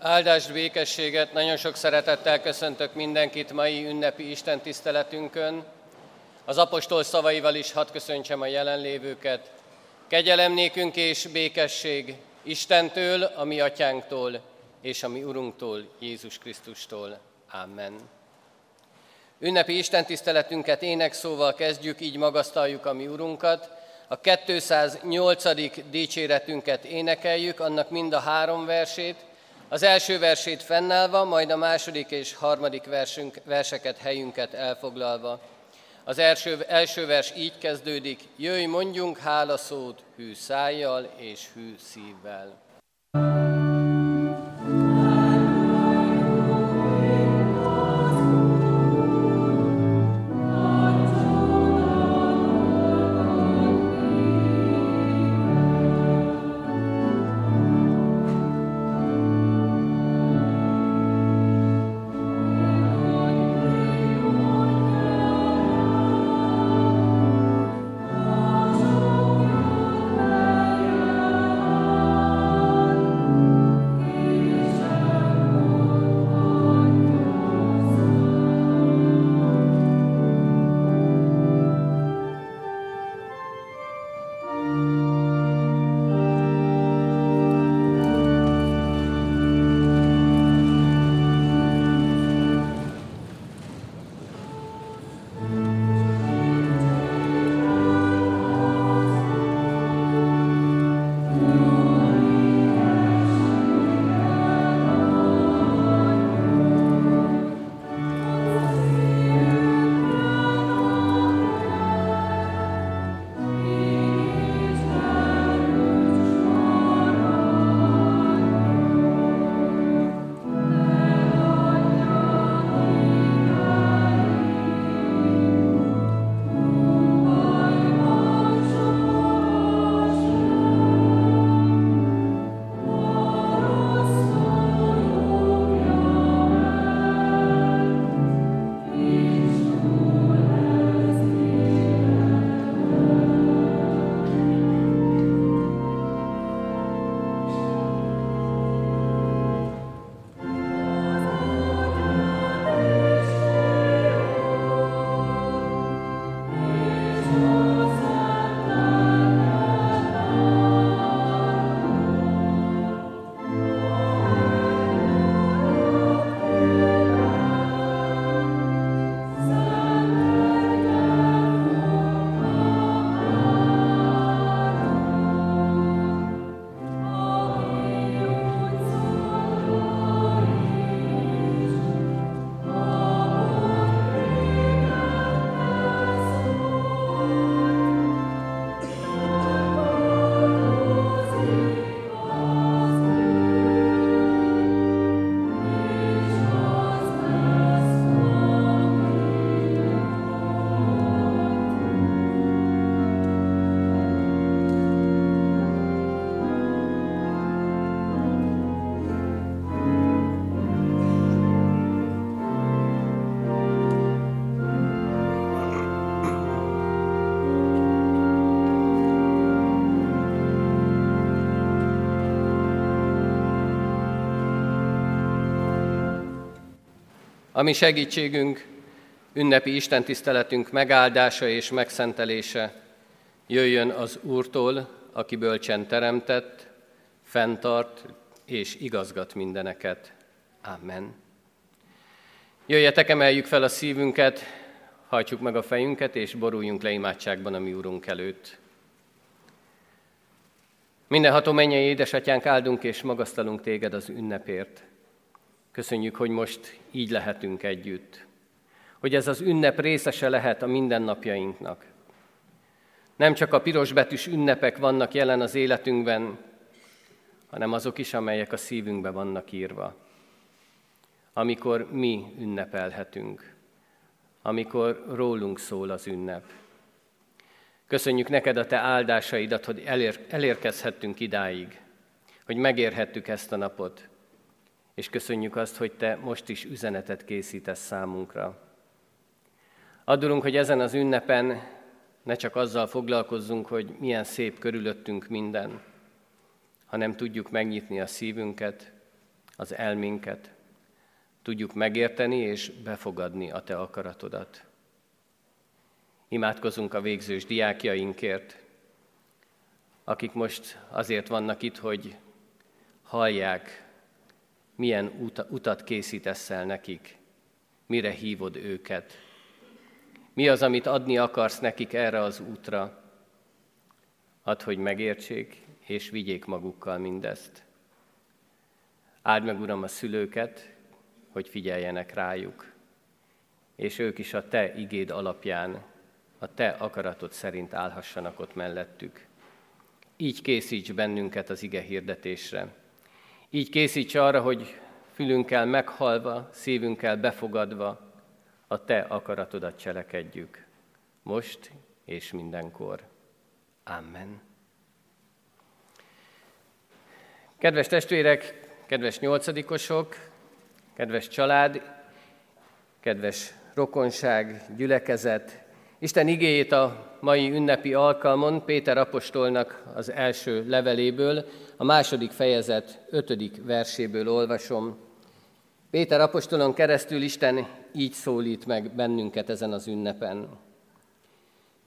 Áldást, békességet, nagyon sok szeretettel köszöntök mindenkit mai ünnepi Isten tiszteletünkön. Az apostol szavaival is hadd köszöntsem a jelenlévőket. Kegyelem és békesség Istentől, a mi atyánktól és a mi Urunktól, Jézus Krisztustól. Amen. Ünnepi Isten tiszteletünket énekszóval kezdjük, így magasztaljuk a mi Urunkat. A 208. dicséretünket énekeljük, annak mind a három versét, az első versét fennállva, majd a második és harmadik versünk, verseket, helyünket elfoglalva. Az első, első vers így kezdődik, jöjj mondjunk hálaszót hű szájjal és hű szívvel. Ami segítségünk, ünnepi Isten tiszteletünk megáldása és megszentelése jöjjön az Úrtól, aki bölcsen teremtett, fenntart és igazgat mindeneket. Amen. Jöjjetek, emeljük fel a szívünket, hajtsuk meg a fejünket, és boruljunk le imádságban a mi Úrunk előtt. Mindenható mennyei édesatyánk, áldunk és magasztalunk téged az ünnepért. Köszönjük, hogy most így lehetünk együtt. Hogy ez az ünnep részese lehet a mindennapjainknak. Nem csak a pirosbetűs ünnepek vannak jelen az életünkben, hanem azok is, amelyek a szívünkbe vannak írva. Amikor mi ünnepelhetünk, amikor rólunk szól az ünnep. Köszönjük neked a te áldásaidat, hogy elér, elérkezhettünk idáig, hogy megérhettük ezt a napot, és köszönjük azt, hogy Te most is üzenetet készítesz számunkra. Adulunk, hogy ezen az ünnepen ne csak azzal foglalkozzunk, hogy milyen szép körülöttünk minden, hanem tudjuk megnyitni a szívünket, az elménket, tudjuk megérteni és befogadni a Te akaratodat. Imádkozunk a végzős diákjainkért, akik most azért vannak itt, hogy hallják, milyen utat készítesz el nekik, mire hívod őket. Mi az, amit adni akarsz nekik erre az útra? Add, hogy megértsék, és vigyék magukkal mindezt. Áld meg, Uram, a szülőket, hogy figyeljenek rájuk, és ők is a Te igéd alapján, a Te akaratod szerint állhassanak ott mellettük. Így készíts bennünket az ige hirdetésre. Így készíts arra, hogy fülünkkel meghalva, szívünkkel befogadva a Te akaratodat cselekedjük. Most és mindenkor. Amen. Kedves testvérek, kedves nyolcadikosok, kedves család, kedves rokonság, gyülekezet, Isten igéjét a mai ünnepi alkalmon Péter apostolnak az első leveléből, a második fejezet ötödik verséből olvasom. Péter apostolon keresztül Isten így szólít meg bennünket ezen az ünnepen.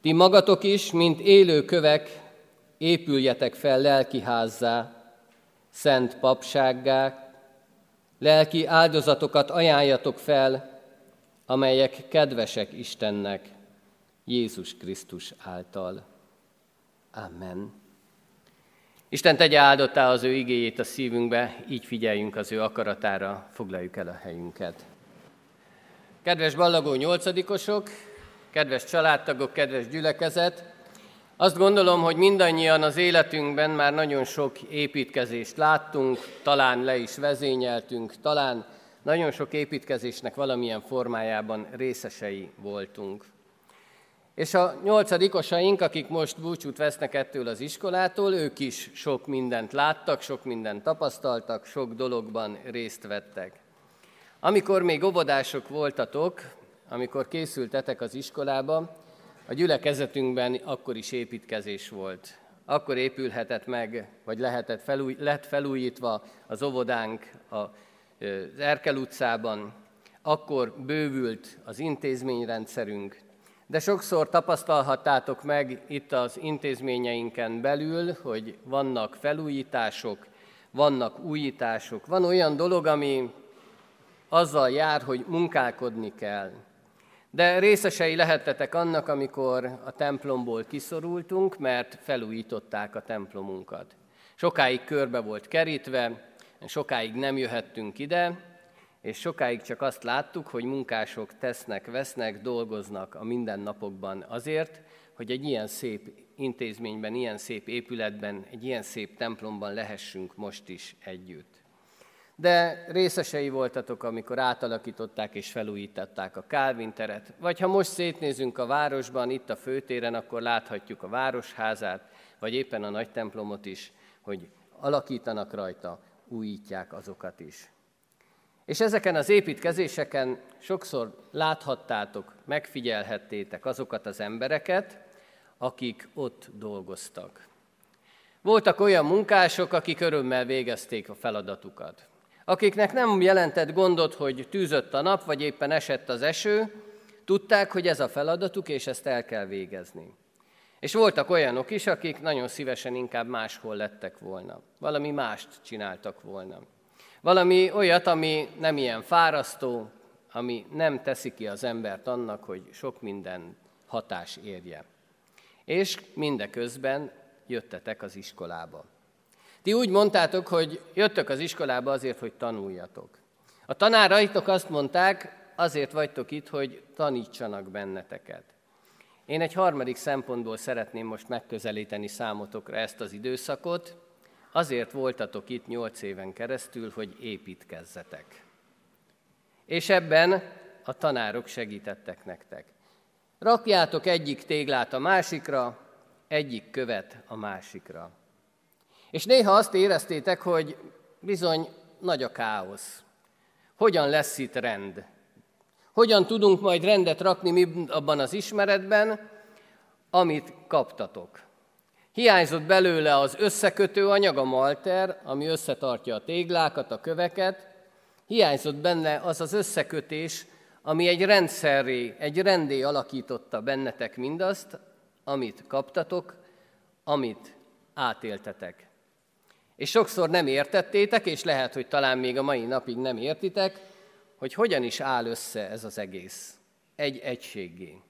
Ti magatok is, mint élő kövek, épüljetek fel lelki házzá, szent papsággá, lelki áldozatokat ajánljatok fel, amelyek kedvesek Istennek, Jézus Krisztus által. Amen. Isten tegye áldottá az ő igéjét a szívünkbe, így figyeljünk az ő akaratára, foglaljuk el a helyünket. Kedves ballagó nyolcadikosok, kedves családtagok, kedves gyülekezet, azt gondolom, hogy mindannyian az életünkben már nagyon sok építkezést láttunk, talán le is vezényeltünk, talán nagyon sok építkezésnek valamilyen formájában részesei voltunk. És a nyolcadikosaink, akik most búcsút vesznek ettől az iskolától, ők is sok mindent láttak, sok mindent tapasztaltak, sok dologban részt vettek. Amikor még óvodások voltatok, amikor készültetek az iskolába, a gyülekezetünkben akkor is építkezés volt. Akkor épülhetett meg, vagy lehetett felúj, lett felújítva az óvodánk az Erkel utcában, akkor bővült az intézményrendszerünk, de sokszor tapasztalhattátok meg itt az intézményeinken belül, hogy vannak felújítások, vannak újítások. Van olyan dolog, ami azzal jár, hogy munkálkodni kell. De részesei lehettetek annak, amikor a templomból kiszorultunk, mert felújították a templomunkat. Sokáig körbe volt kerítve, sokáig nem jöhettünk ide, és sokáig csak azt láttuk, hogy munkások tesznek, vesznek, dolgoznak a mindennapokban azért, hogy egy ilyen szép intézményben, ilyen szép épületben, egy ilyen szép templomban lehessünk most is együtt. De részesei voltatok, amikor átalakították és felújították a Kálvin teret, vagy ha most szétnézünk a városban, itt a főtéren, akkor láthatjuk a városházát, vagy éppen a nagy templomot is, hogy alakítanak rajta, újítják azokat is. És ezeken az építkezéseken sokszor láthattátok, megfigyelhettétek azokat az embereket, akik ott dolgoztak. Voltak olyan munkások, akik örömmel végezték a feladatukat. Akiknek nem jelentett gondot, hogy tűzött a nap, vagy éppen esett az eső, tudták, hogy ez a feladatuk, és ezt el kell végezni. És voltak olyanok is, akik nagyon szívesen inkább máshol lettek volna. Valami mást csináltak volna. Valami olyat, ami nem ilyen fárasztó, ami nem teszi ki az embert annak, hogy sok minden hatás érje. És mindeközben jöttetek az iskolába. Ti úgy mondtátok, hogy jöttök az iskolába azért, hogy tanuljatok. A tanáraitok azt mondták, azért vagytok itt, hogy tanítsanak benneteket. Én egy harmadik szempontból szeretném most megközelíteni számotokra ezt az időszakot, Azért voltatok itt nyolc éven keresztül, hogy építkezzetek. És ebben a tanárok segítettek nektek. Rakjátok egyik téglát a másikra, egyik követ a másikra. És néha azt éreztétek, hogy bizony nagy a káosz. Hogyan lesz itt rend? Hogyan tudunk majd rendet rakni mi abban az ismeretben, amit kaptatok? Hiányzott belőle az összekötő anyag, a malter, ami összetartja a téglákat, a köveket, Hiányzott benne az az összekötés, ami egy rendszerré, egy rendé alakította bennetek mindazt, amit kaptatok, amit átéltetek. És sokszor nem értettétek, és lehet, hogy talán még a mai napig nem értitek, hogy hogyan is áll össze ez az egész. Egy egységgé.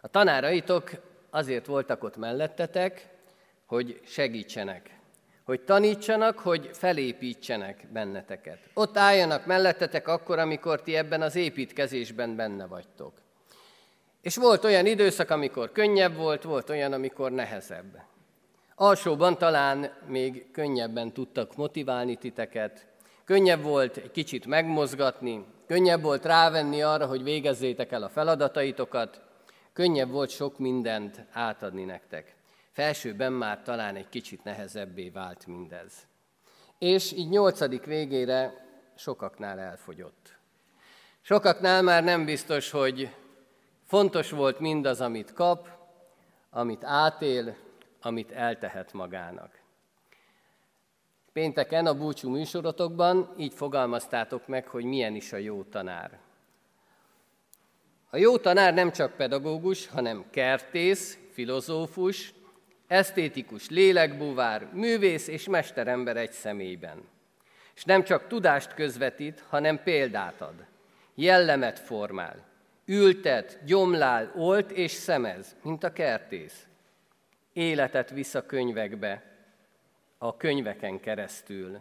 A tanáraitok azért voltak ott mellettetek, hogy segítsenek, hogy tanítsanak, hogy felépítsenek benneteket. Ott álljanak mellettetek akkor, amikor ti ebben az építkezésben benne vagytok. És volt olyan időszak, amikor könnyebb volt, volt olyan, amikor nehezebb. Alsóban talán még könnyebben tudtak motiválni titeket, könnyebb volt egy kicsit megmozgatni, könnyebb volt rávenni arra, hogy végezzétek el a feladataitokat, könnyebb volt sok mindent átadni nektek. Felsőben már talán egy kicsit nehezebbé vált mindez. És így nyolcadik végére sokaknál elfogyott. Sokaknál már nem biztos, hogy fontos volt mindaz, amit kap, amit átél, amit eltehet magának. Pénteken a búcsú műsorotokban így fogalmaztátok meg, hogy milyen is a jó tanár. A jó tanár nem csak pedagógus, hanem kertész, filozófus, esztétikus lélekbúvár, művész és mesterember egy személyben. És nem csak tudást közvetít, hanem példát ad. Jellemet formál. Ültet, gyomlál, olt és szemez, mint a kertész. Életet visz a könyvekbe, a könyveken keresztül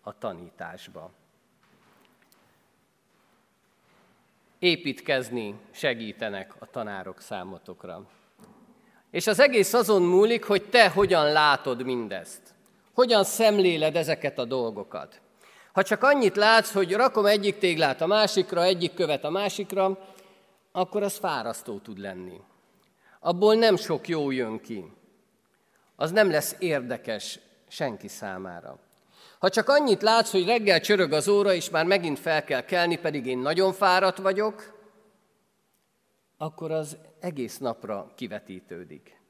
a tanításba. Építkezni segítenek a tanárok számotokra. És az egész azon múlik, hogy te hogyan látod mindezt. Hogyan szemléled ezeket a dolgokat. Ha csak annyit látsz, hogy rakom egyik téglát a másikra, egyik követ a másikra, akkor az fárasztó tud lenni. Abból nem sok jó jön ki. Az nem lesz érdekes senki számára. Ha csak annyit látsz, hogy reggel csörög az óra, és már megint fel kell kelni, pedig én nagyon fáradt vagyok, akkor az egész napra kivetítődik.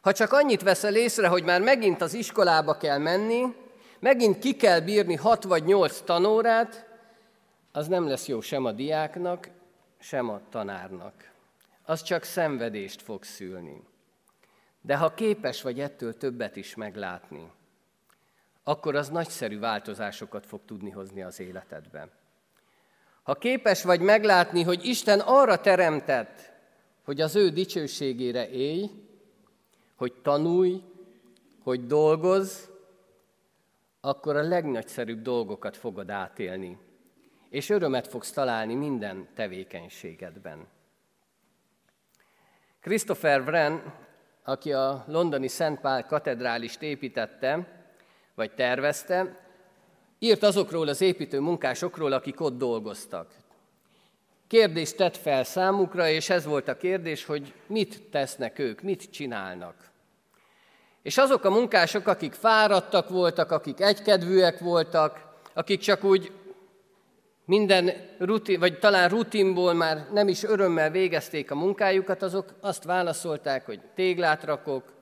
Ha csak annyit veszel észre, hogy már megint az iskolába kell menni, megint ki kell bírni hat vagy nyolc tanórát, az nem lesz jó sem a diáknak, sem a tanárnak. Az csak szenvedést fog szülni. De ha képes vagy ettől többet is meglátni, akkor az nagyszerű változásokat fog tudni hozni az életedben. Ha képes vagy meglátni, hogy Isten arra teremtett, hogy az ő dicsőségére élj, hogy tanulj, hogy dolgozz, akkor a legnagyszerűbb dolgokat fogod átélni, és örömet fogsz találni minden tevékenységedben. Christopher Wren, aki a londoni Szent Pál katedrálist építette, vagy tervezte, írt azokról az építő munkásokról, akik ott dolgoztak. Kérdést tett fel számukra, és ez volt a kérdés, hogy mit tesznek ők, mit csinálnak. És azok a munkások, akik fáradtak voltak, akik egykedvűek voltak, akik csak úgy minden rutin, vagy talán rutinból már nem is örömmel végezték a munkájukat, azok azt válaszolták, hogy téglát rakok,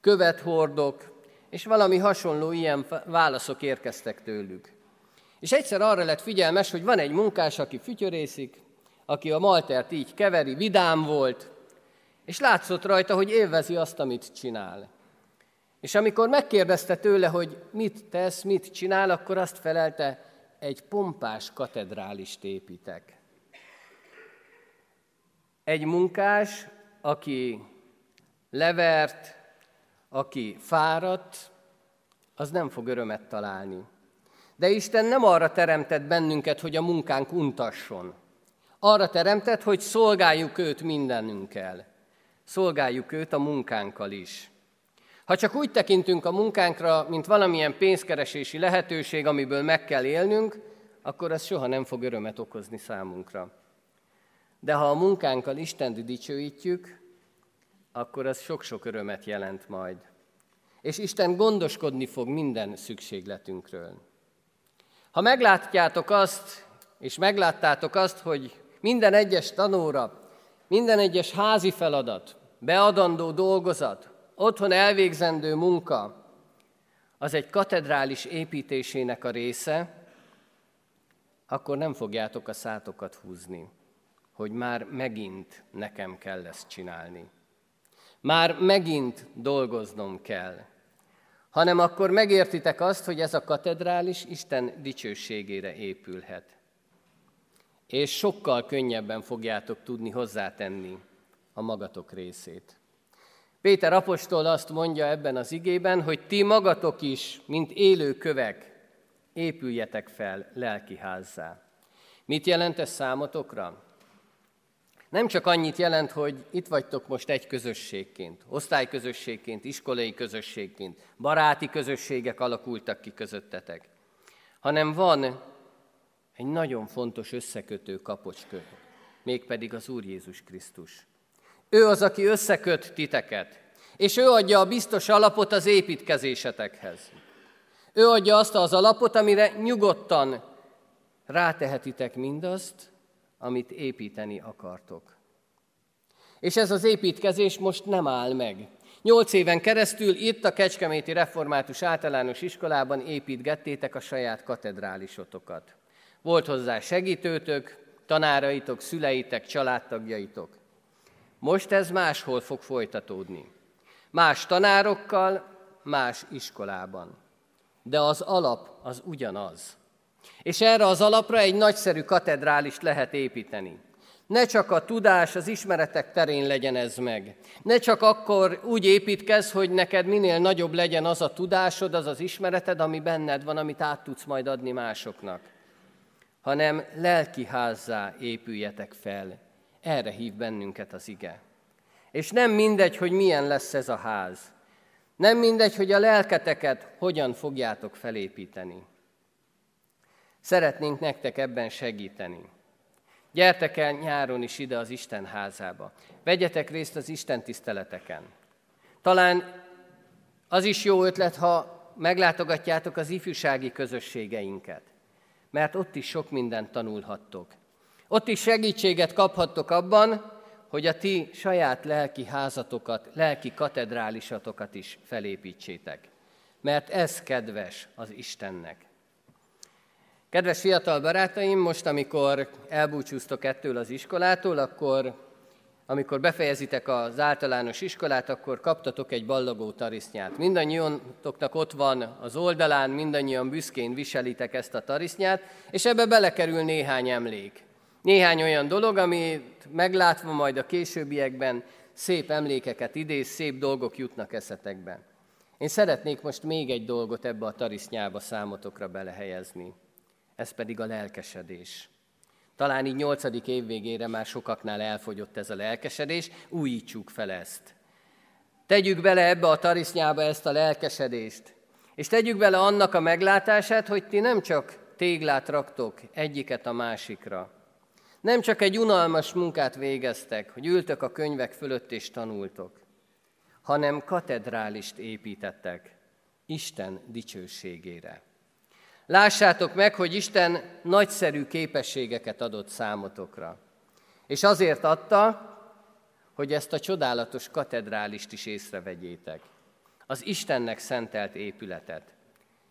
követ hordok, és valami hasonló ilyen válaszok érkeztek tőlük. És egyszer arra lett figyelmes, hogy van egy munkás, aki fütyörészik, aki a maltert így keveri, vidám volt, és látszott rajta, hogy élvezi azt, amit csinál. És amikor megkérdezte tőle, hogy mit tesz, mit csinál, akkor azt felelte, egy pompás katedrálist építek. Egy munkás, aki levert, aki fáradt, az nem fog örömet találni. De Isten nem arra teremtett bennünket, hogy a munkánk untasson. Arra teremtett, hogy szolgáljuk őt mindenünkkel. Szolgáljuk őt a munkánkkal is. Ha csak úgy tekintünk a munkánkra, mint valamilyen pénzkeresési lehetőség, amiből meg kell élnünk, akkor ez soha nem fog örömet okozni számunkra. De ha a munkánkkal Istent dicsőítjük, akkor az sok-sok örömet jelent majd. És Isten gondoskodni fog minden szükségletünkről. Ha meglátjátok azt, és megláttátok azt, hogy minden egyes tanóra, minden egyes házi feladat, beadandó dolgozat, otthon elvégzendő munka, az egy katedrális építésének a része, akkor nem fogjátok a szátokat húzni, hogy már megint nekem kell ezt csinálni. Már megint dolgoznom kell. Hanem akkor megértitek azt, hogy ez a katedrális Isten dicsőségére épülhet. És sokkal könnyebben fogjátok tudni hozzátenni a magatok részét. Péter apostol azt mondja ebben az igében, hogy ti magatok is, mint élő kövek, épüljetek fel lelkiházzá. Mit jelent ez számotokra? Nem csak annyit jelent, hogy itt vagytok most egy közösségként, osztályközösségként, iskolai közösségként, baráti közösségek alakultak ki közöttetek, hanem van egy nagyon fontos összekötő kapocskő, mégpedig az Úr Jézus Krisztus. Ő az, aki összeköt titeket, és ő adja a biztos alapot az építkezésetekhez. Ő adja azt az alapot, amire nyugodtan rátehetitek mindazt, amit építeni akartok. És ez az építkezés most nem áll meg. Nyolc éven keresztül itt a Kecskeméti Református Általános Iskolában építgettétek a saját katedrálisotokat. Volt hozzá segítőtök, tanáraitok, szüleitek, családtagjaitok. Most ez máshol fog folytatódni. Más tanárokkal, más iskolában. De az alap az ugyanaz. És erre az alapra egy nagyszerű katedrálist lehet építeni. Ne csak a tudás, az ismeretek terén legyen ez meg. Ne csak akkor úgy építkez, hogy neked minél nagyobb legyen az a tudásod, az az ismereted, ami benned van, amit át tudsz majd adni másoknak. Hanem lelki házzá épüljetek fel. Erre hív bennünket az ige. És nem mindegy, hogy milyen lesz ez a ház. Nem mindegy, hogy a lelketeket hogyan fogjátok felépíteni. Szeretnénk nektek ebben segíteni. Gyertek el nyáron is ide az Isten házába. Vegyetek részt az Isten tiszteleteken. Talán az is jó ötlet, ha meglátogatjátok az ifjúsági közösségeinket, mert ott is sok mindent tanulhattok. Ott is segítséget kaphattok abban, hogy a ti saját lelki házatokat, lelki katedrálisatokat is felépítsétek. Mert ez kedves az Istennek. Kedves fiatal barátaim, most, amikor elbúcsúztok ettől az iskolától, akkor, amikor befejezitek az általános iskolát, akkor kaptatok egy ballagó tarisznyát. Mindannyiantoknak ott van az oldalán, mindannyian büszkén viselitek ezt a tarisznyát, és ebbe belekerül néhány emlék. Néhány olyan dolog, amit meglátva majd a későbbiekben szép emlékeket idéz, szép dolgok jutnak eszetekbe. Én szeretnék most még egy dolgot ebbe a tarisznyába számotokra belehelyezni ez pedig a lelkesedés. Talán így nyolcadik év végére már sokaknál elfogyott ez a lelkesedés, újítsuk fel ezt. Tegyük bele ebbe a tarisznyába ezt a lelkesedést, és tegyük bele annak a meglátását, hogy ti nem csak téglát raktok egyiket a másikra, nem csak egy unalmas munkát végeztek, hogy ültök a könyvek fölött és tanultok, hanem katedrálist építettek Isten dicsőségére. Lássátok meg, hogy Isten nagyszerű képességeket adott számotokra. És azért adta, hogy ezt a csodálatos katedrálist is észrevegyétek. Az Istennek szentelt épületet.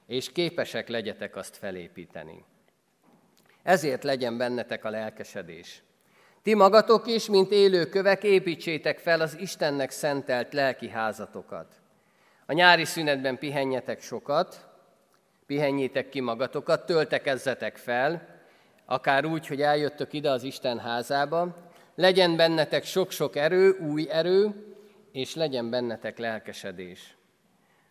És képesek legyetek azt felépíteni. Ezért legyen bennetek a lelkesedés. Ti magatok is, mint élő kövek, építsétek fel az Istennek szentelt lelki házatokat. A nyári szünetben pihenjetek sokat, pihenjétek ki magatokat, töltekezzetek fel, akár úgy, hogy eljöttök ide az Isten házába, legyen bennetek sok-sok erő, új erő, és legyen bennetek lelkesedés.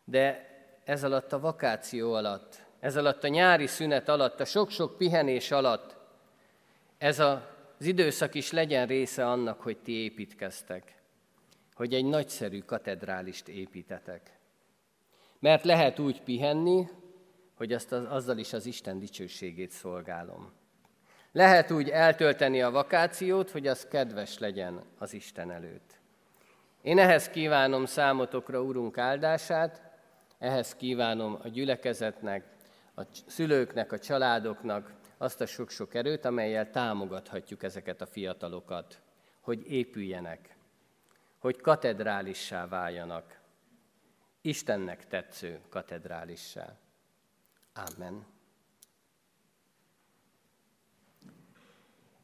De ez alatt a vakáció alatt, ez alatt a nyári szünet alatt, a sok-sok pihenés alatt, ez az időszak is legyen része annak, hogy ti építkeztek, hogy egy nagyszerű katedrálist építetek. Mert lehet úgy pihenni, hogy azt az, azzal is az Isten dicsőségét szolgálom. Lehet úgy eltölteni a vakációt, hogy az kedves legyen az Isten előtt. Én ehhez kívánom számotokra, Urunk áldását, ehhez kívánom a gyülekezetnek, a szülőknek, a családoknak azt a sok-sok erőt, amelyel támogathatjuk ezeket a fiatalokat, hogy épüljenek, hogy katedrálissá váljanak, Istennek tetsző katedrálissá. Amen.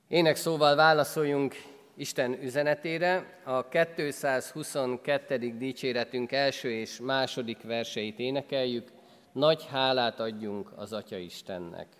Ének szóval válaszoljunk Isten üzenetére. A 222. dicséretünk első és második verseit énekeljük. Nagy hálát adjunk az Atya Istennek.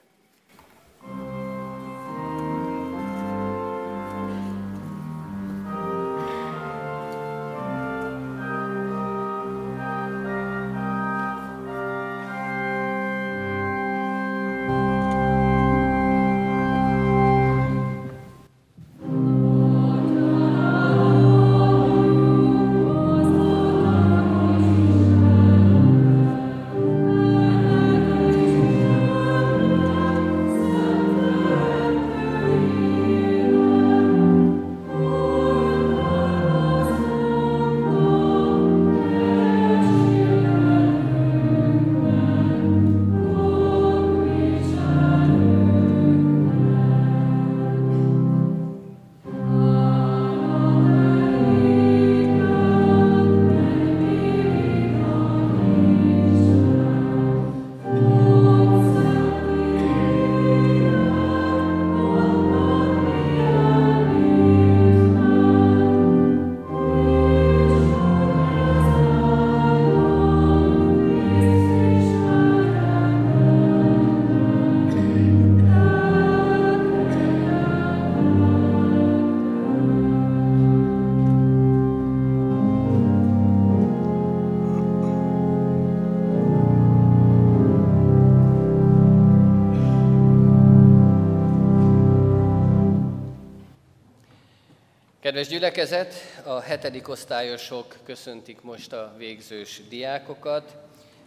Kedves gyülekezet, a hetedik osztályosok köszöntik most a végzős diákokat.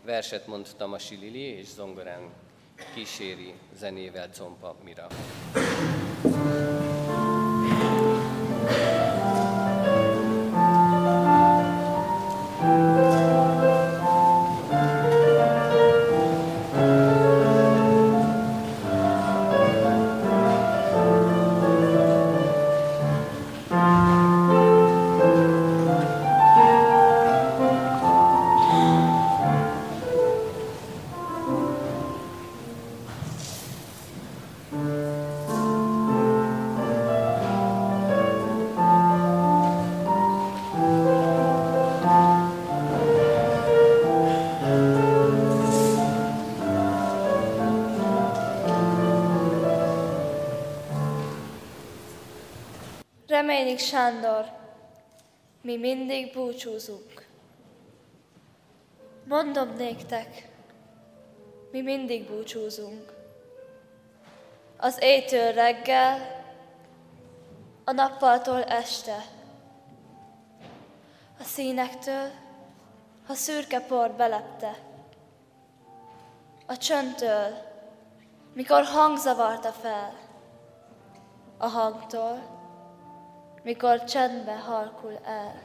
Verset mond Tamasi Lili, és zongorán kíséri zenével Compa Mira. Sándor, mi mindig búcsúzunk. Mondom néktek, mi mindig búcsúzunk. Az éjtől reggel, a nappaltól este. A színektől, ha szürke por belepte. A csöntől, mikor hang zavarta fel. A hangtól, mikor csendbe halkul el.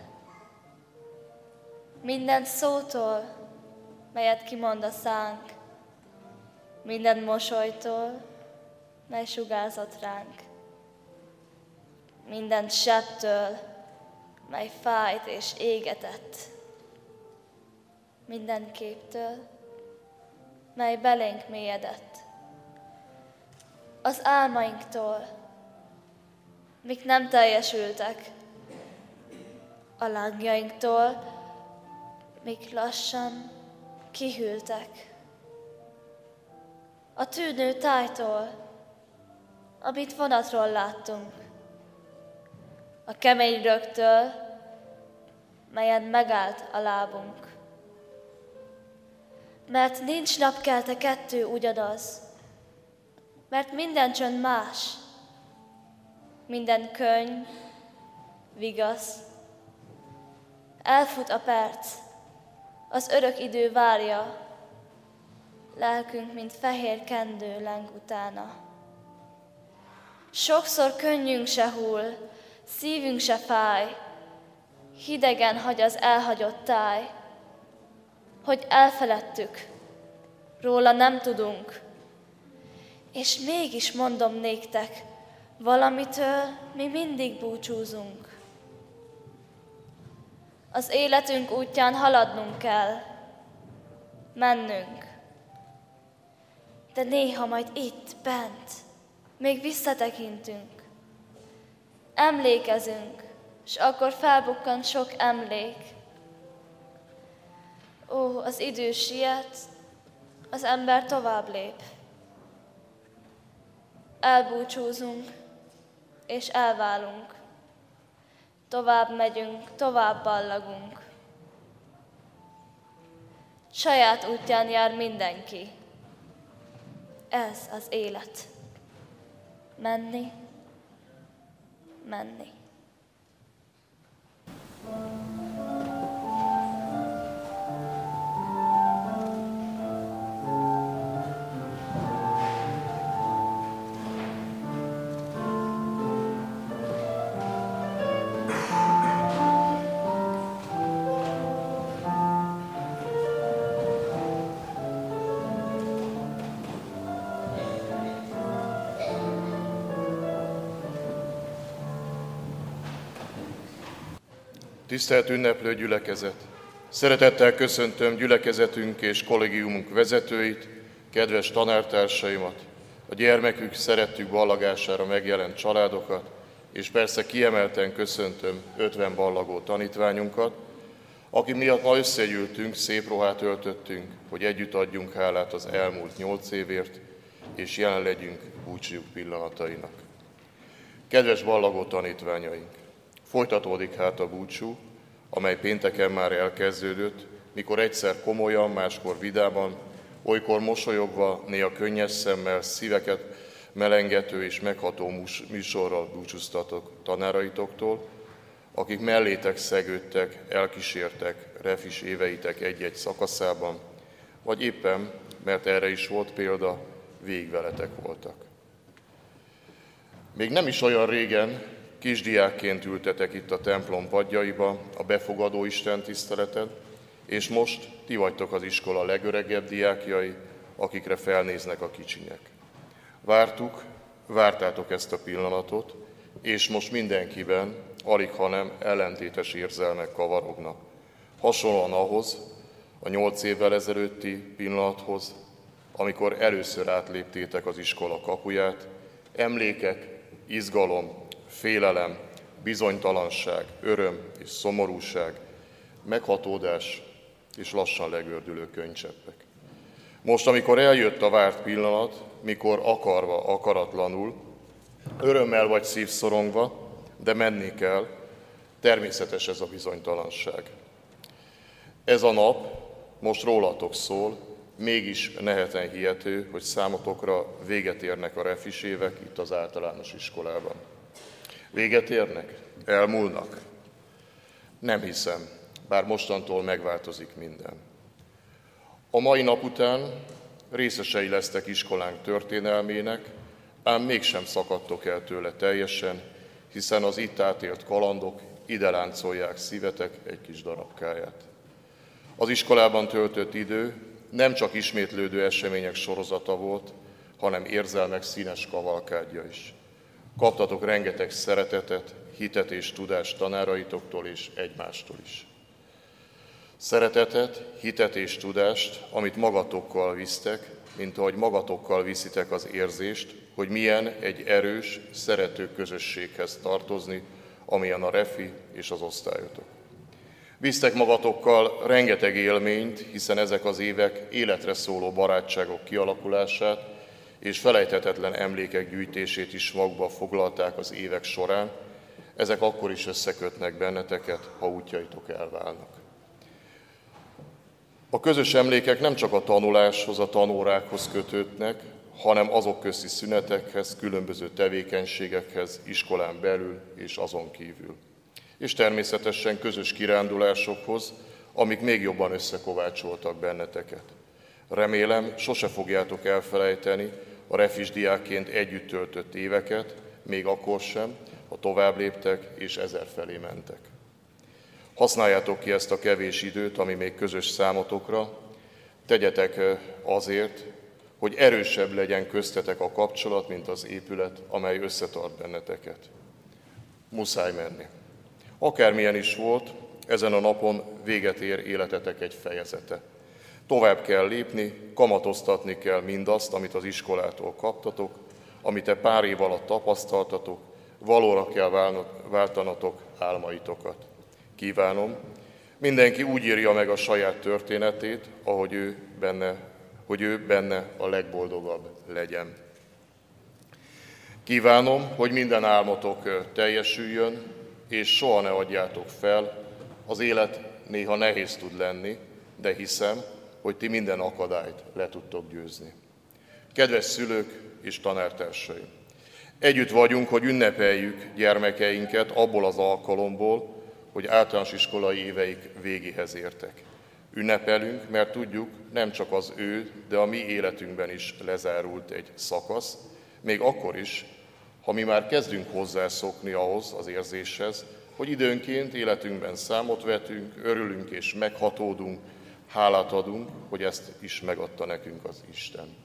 Minden szótól, melyet kimond a szánk, minden mosolytól, mely sugárzott ránk. Minden sebtől, mely fájt és égetett. Minden képtől, mely belénk mélyedett. Az álmainktól, mik nem teljesültek. A lángjainktól, mik lassan kihűltek. A tűnő tájtól, amit vonatról láttunk. A kemény rögtől, melyen megállt a lábunk. Mert nincs napkelte kettő ugyanaz, mert minden csönd más, minden könyv, vigasz. Elfut a perc, az örök idő várja, lelkünk, mint fehér kendő leng utána. Sokszor könnyünk se hull, szívünk se fáj, hidegen hagy az elhagyott táj, hogy elfeledtük, róla nem tudunk, és mégis mondom néktek, Valamitől mi mindig búcsúzunk. Az életünk útján haladnunk kell, mennünk. De néha majd itt, bent, még visszatekintünk, emlékezünk, és akkor felbukkan sok emlék. Ó, az idő siet, az ember tovább lép. Elbúcsúzunk, és elválunk. Tovább megyünk, tovább ballagunk. Saját útján jár mindenki. Ez az élet. Menni, menni. Tisztelt ünneplő gyülekezet! Szeretettel köszöntöm gyülekezetünk és kollégiumunk vezetőit, kedves tanártársaimat, a gyermekük szerettük ballagására megjelent családokat, és persze kiemelten köszöntöm 50 ballagó tanítványunkat, aki miatt ma összegyűltünk, szép ruhát öltöttünk, hogy együtt adjunk hálát az elmúlt nyolc évért, és jelen legyünk búcsújuk pillanatainak. Kedves ballagó tanítványaink! Folytatódik hát a búcsú, amely pénteken már elkezdődött, mikor egyszer komolyan, máskor vidáman, olykor mosolyogva, néha könnyes szemmel, szíveket melengető és megható műsorral búcsúztatok tanáraitoktól, akik mellétek szegődtek, elkísértek refis éveitek egy-egy szakaszában, vagy éppen, mert erre is volt példa, végveletek voltak. Még nem is olyan régen Kisdiákként ültetek itt a templom padjaiba a befogadó Isten tiszteleten, és most ti vagytok az iskola legöregebb diákjai, akikre felnéznek a kicsinyek. Vártuk, vártátok ezt a pillanatot, és most mindenkiben, alig hanem ellentétes érzelmek kavarognak. Hasonlóan ahhoz, a nyolc évvel ezelőtti pillanathoz, amikor először átléptétek az iskola kapuját, emlékek, izgalom, félelem, bizonytalanság, öröm és szomorúság, meghatódás és lassan legördülő könycseppek. Most, amikor eljött a várt pillanat, mikor akarva, akaratlanul, örömmel vagy szívszorongva, de menni kell, természetes ez a bizonytalanság. Ez a nap most rólatok szól, mégis neheten hihető, hogy számotokra véget érnek a refis évek itt az általános iskolában. Véget érnek? Elmúlnak? Nem hiszem, bár mostantól megváltozik minden. A mai nap után részesei lesztek iskolánk történelmének, ám mégsem szakadtok el tőle teljesen, hiszen az itt átélt kalandok ide láncolják szívetek egy kis darabkáját. Az iskolában töltött idő nem csak ismétlődő események sorozata volt, hanem érzelmek színes kavalkádja is. Kaptatok rengeteg szeretetet, hitet és tudást tanáraitoktól és egymástól is. Szeretetet, hitet és tudást, amit magatokkal visztek, mint ahogy magatokkal viszitek az érzést, hogy milyen egy erős, szerető közösséghez tartozni, amilyen a refi és az osztályotok. Visztek magatokkal rengeteg élményt, hiszen ezek az évek életre szóló barátságok kialakulását, és felejthetetlen emlékek gyűjtését is magba foglalták az évek során, ezek akkor is összekötnek benneteket, ha útjaitok elválnak. A közös emlékek nem csak a tanuláshoz, a tanórákhoz kötődnek, hanem azok közti szünetekhez, különböző tevékenységekhez, iskolán belül és azon kívül. És természetesen közös kirándulásokhoz, amik még jobban összekovácsoltak benneteket. Remélem, sose fogjátok elfelejteni a refis diákként együtt töltött éveket, még akkor sem, ha tovább léptek és ezer felé mentek. Használjátok ki ezt a kevés időt, ami még közös számotokra, tegyetek azért, hogy erősebb legyen köztetek a kapcsolat, mint az épület, amely összetart benneteket. Muszáj menni. Akármilyen is volt, ezen a napon véget ér életetek egy fejezete. Tovább kell lépni, kamatoztatni kell mindazt, amit az iskolától kaptatok, amit te pár év alatt tapasztaltatok, valóra kell váltanatok álmaitokat. Kívánom, mindenki úgy írja meg a saját történetét, ahogy ő benne, hogy ő benne a legboldogabb legyen. Kívánom, hogy minden álmotok teljesüljön, és soha ne adjátok fel. Az élet néha nehéz tud lenni, de hiszem, hogy ti minden akadályt le tudtok győzni. Kedves szülők és tanártársaim! Együtt vagyunk, hogy ünnepeljük gyermekeinket abból az alkalomból, hogy általános iskolai éveik végéhez értek. Ünnepelünk, mert tudjuk, nem csak az ő, de a mi életünkben is lezárult egy szakasz, még akkor is, ha mi már kezdünk hozzászokni ahhoz az érzéshez, hogy időnként életünkben számot vetünk, örülünk és meghatódunk, hálát adunk, hogy ezt is megadta nekünk az Isten.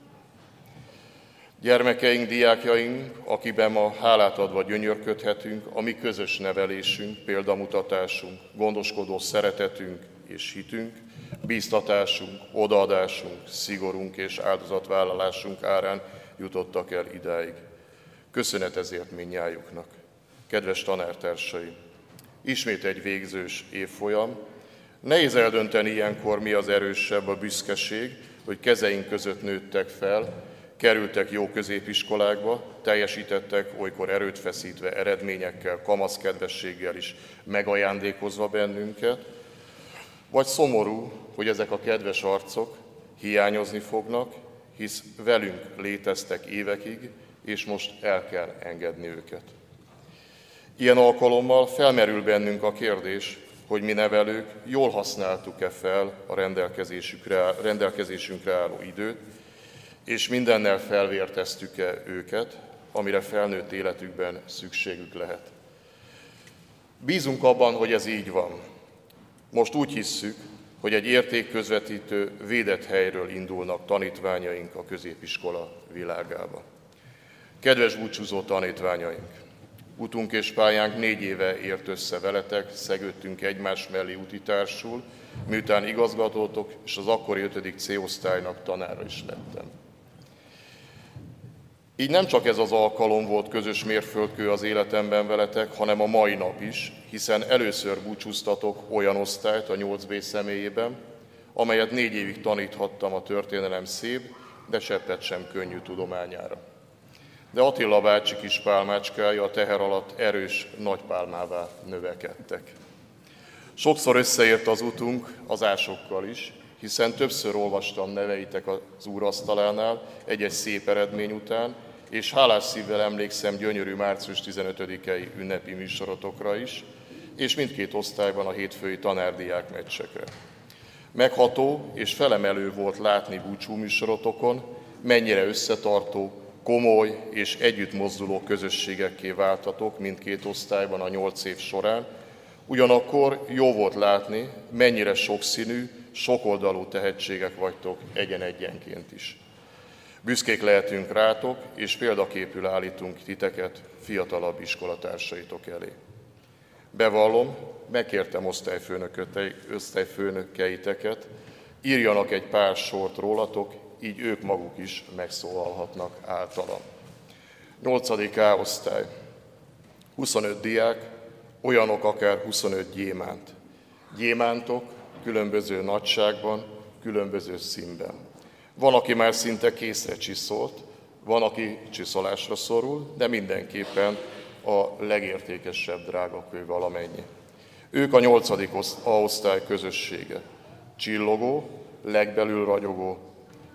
Gyermekeink, diákjaink, akiben ma hálát adva gyönyörködhetünk, a mi közös nevelésünk, példamutatásunk, gondoskodó szeretetünk és hitünk, bíztatásunk, odaadásunk, szigorunk és áldozatvállalásunk árán jutottak el idáig. Köszönet ezért minnyájuknak. Kedves tanártársaim, ismét egy végzős évfolyam. Nehéz eldönteni ilyenkor mi az erősebb a büszkeség, hogy kezeink között nőttek fel, kerültek jó középiskolákba, teljesítettek olykor erőt feszítve eredményekkel, kamaszkedvességgel is megajándékozva bennünket, vagy szomorú, hogy ezek a kedves arcok hiányozni fognak, hisz velünk léteztek évekig, és most el kell engedni őket. Ilyen alkalommal felmerül bennünk a kérdés, hogy mi nevelők jól használtuk-e fel a rendelkezésünkre, rendelkezésünkre álló időt, és mindennel felvérteztük-e őket, amire felnőtt életükben szükségük lehet. Bízunk abban, hogy ez így van. Most úgy hisszük, hogy egy értékközvetítő, védett helyről indulnak tanítványaink a középiskola világába. Kedves búcsúzó tanítványaink! Utunk és pályánk négy éve ért össze veletek, szegődtünk egymás mellé utitársul, miután igazgatótok, és az akkori 5. C-osztálynak tanára is lettem. Így nem csak ez az alkalom volt közös mérföldkő az életemben veletek, hanem a mai nap is, hiszen először búcsúztatok olyan osztályt a 8B személyében, amelyet négy évig taníthattam a történelem szép, de seppet sem könnyű tudományára. De Attila bácsi kis pálmácskája a teher alatt erős nagypálmává növekedtek. Sokszor összeért az utunk az ásokkal is, hiszen többször olvastam neveitek az úrasztalánál egy-egy szép eredmény után, és hálás szívvel emlékszem gyönyörű március 15-i ünnepi műsorotokra is, és mindkét osztályban a hétfői tanárdiák meccsekre. Megható és felemelő volt látni búcsú műsorotokon, mennyire összetartó, komoly és együtt mozduló közösségekké váltatok mindkét osztályban a nyolc év során, ugyanakkor jó volt látni, mennyire sokszínű, sokoldalú tehetségek vagytok egyen-egyenként is. Büszkék lehetünk rátok, és példaképül állítunk titeket fiatalabb iskolatársaitok elé. Bevallom, megkértem osztályfőnökeiteket, írjanak egy pár sort rólatok, így ők maguk is megszólalhatnak általam. 8. A osztály. 25 diák, olyanok akár 25 gyémánt. Gyémántok különböző nagyságban, különböző színben. Van, aki már szinte készre csiszolt, van, aki csiszolásra szorul, de mindenképpen a legértékesebb drágakő valamennyi. Ők a nyolcadik osztály közössége. Csillogó, legbelül ragyogó,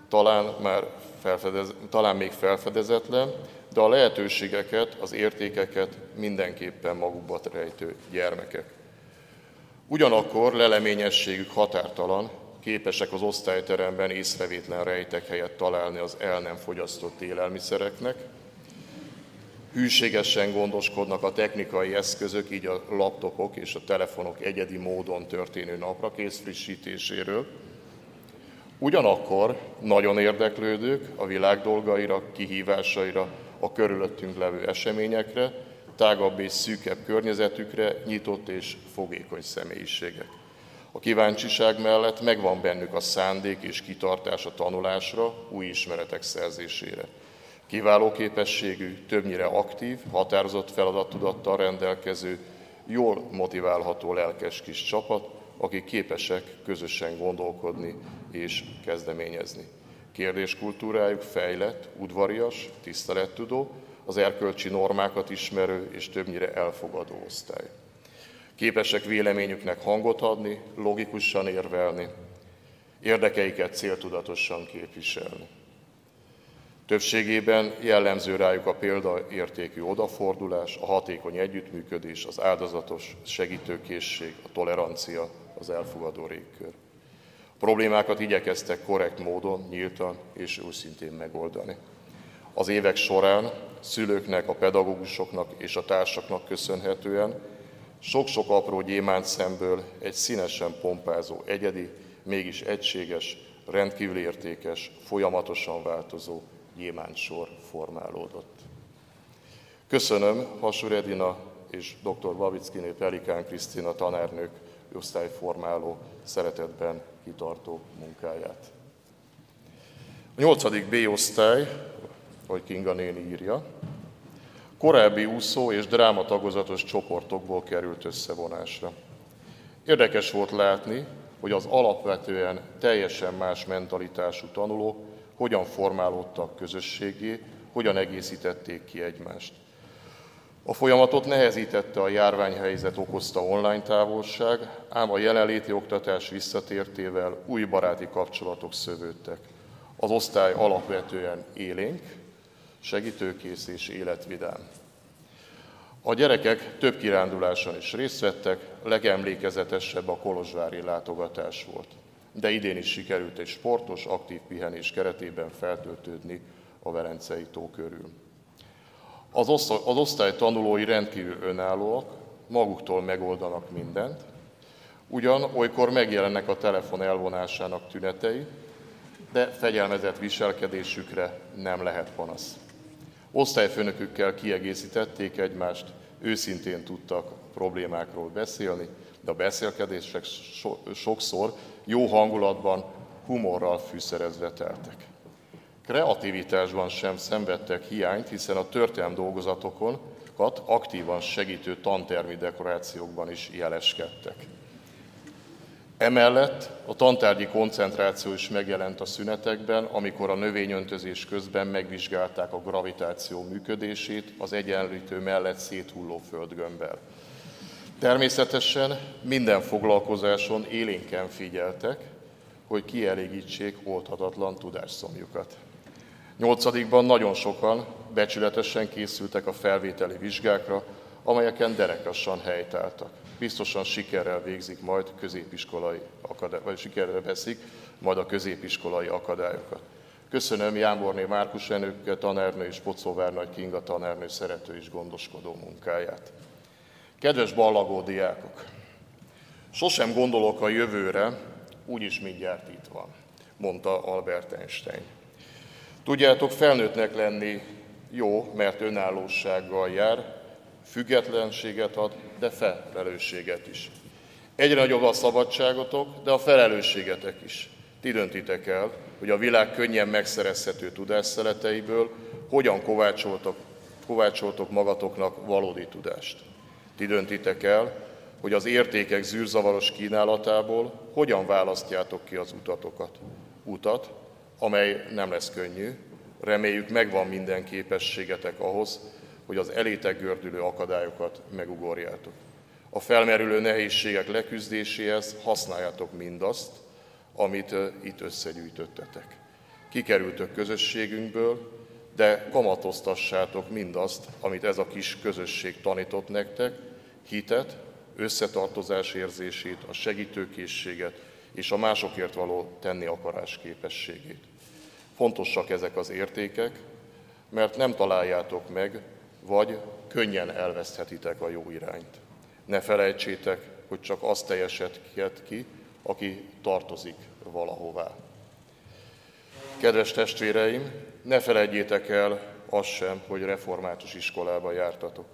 talán, már felfedez, talán még felfedezetlen, de a lehetőségeket, az értékeket mindenképpen magukba rejtő gyermekek. Ugyanakkor leleményességük határtalan, képesek az osztályteremben észrevétlen rejtek helyet találni az el nem fogyasztott élelmiszereknek, hűségesen gondoskodnak a technikai eszközök, így a laptopok és a telefonok egyedi módon történő naprakész frissítéséről. Ugyanakkor nagyon érdeklődők a világ dolgaira, kihívásaira, a körülöttünk levő eseményekre, tágabb és szűkebb környezetükre nyitott és fogékony személyiségek. A kíváncsiság mellett megvan bennük a szándék és kitartás a tanulásra, új ismeretek szerzésére. Kiváló képességű, többnyire aktív, határozott feladattudattal rendelkező, jól motiválható lelkes kis csapat, akik képesek közösen gondolkodni és kezdeményezni. Kérdéskultúrájuk fejlett, udvarias, tisztelettudó, az erkölcsi normákat ismerő és többnyire elfogadó osztály. Képesek véleményüknek hangot adni, logikusan érvelni, érdekeiket céltudatosan képviselni. Többségében jellemző rájuk a példaértékű odafordulás, a hatékony együttműködés, az áldozatos segítőkészség, a tolerancia, az elfogadó régkör. A problémákat igyekeztek korrekt módon, nyíltan és őszintén megoldani. Az évek során szülőknek, a pedagógusoknak és a társaknak köszönhetően sok-sok apró gyémánt szemből egy színesen pompázó, egyedi, mégis egységes, rendkívül értékes, folyamatosan változó gyémántsor formálódott. Köszönöm Hasur Edina és dr. Babickiné Pelikán Krisztina tanárnők osztályformáló, szeretetben kitartó munkáját. A nyolcadik B osztály, ahogy Kinga néni írja, korábbi úszó és drámatagozatos csoportokból került összevonásra. Érdekes volt látni, hogy az alapvetően teljesen más mentalitású tanulók hogyan formálódtak közösségé, hogyan egészítették ki egymást. A folyamatot nehezítette a járványhelyzet okozta online távolság, ám a jelenléti oktatás visszatértével új baráti kapcsolatok szövődtek. Az osztály alapvetően élénk, segítőkész és életvidám. A gyerekek több kiránduláson is részt vettek, legemlékezetesebb a kolozsvári látogatás volt. De idén is sikerült egy sportos, aktív pihenés keretében feltöltődni a Velencei tó körül. Az, osztály, az osztály tanulói rendkívül önállóak, maguktól megoldanak mindent, ugyan olykor megjelennek a telefon elvonásának tünetei, de fegyelmezett viselkedésükre nem lehet panasz. Osztályfőnökükkel kiegészítették egymást, őszintén tudtak problémákról beszélni, de a beszélkedések so- sokszor jó hangulatban, humorral fűszerezve teltek. Kreativitásban sem szenvedtek hiányt, hiszen a történelmi dolgozatokon aktívan segítő tantermi dekorációkban is jeleskedtek. Emellett a tantárgyi koncentráció is megjelent a szünetekben, amikor a növényöntözés közben megvizsgálták a gravitáció működését az egyenlítő mellett széthulló földgömbbel. Természetesen minden foglalkozáson élénken figyeltek, hogy kielégítsék oldhatatlan tudásszomjukat. Nyolcadikban nagyon sokan becsületesen készültek a felvételi vizsgákra, amelyeken derekasan helytáltak. Biztosan sikerrel végzik majd középiskolai akadály, vagy sikerrel veszik majd a középiskolai akadályokat. Köszönöm Jámborné Márkus Enőke tanárnő és Pocóvár Nagy Kinga tanárnő szerető és gondoskodó munkáját. Kedves ballagó diákok! Sosem gondolok a jövőre, úgyis mindjárt itt van, mondta Albert Einstein. Tudjátok, felnőttnek lenni jó, mert önállósággal jár, függetlenséget ad, de felelősséget is. Egyre nagyobb a szabadságotok, de a felelősségetek is. Ti döntitek el, hogy a világ könnyen megszerezhető tudásszeleteiből hogyan kovácsoltok, kovácsoltok magatoknak valódi tudást. Ti döntitek el, hogy az értékek zűrzavaros kínálatából hogyan választjátok ki az utatokat. Utat, amely nem lesz könnyű, reméljük megvan minden képességetek ahhoz, hogy az elétek gördülő akadályokat megugorjátok. A felmerülő nehézségek leküzdéséhez használjátok mindazt, amit itt összegyűjtöttetek. Kikerültök közösségünkből, de kamatoztassátok mindazt, amit ez a kis közösség tanított nektek, hitet, összetartozás érzését, a segítőkészséget és a másokért való tenni akarás képességét. Fontosak ezek az értékek, mert nem találjátok meg, vagy könnyen elveszthetitek a jó irányt. Ne felejtsétek, hogy csak az teljesedhet ki, aki tartozik valahová. Kedves testvéreim, ne felejtjétek el azt sem, hogy református iskolába jártatok.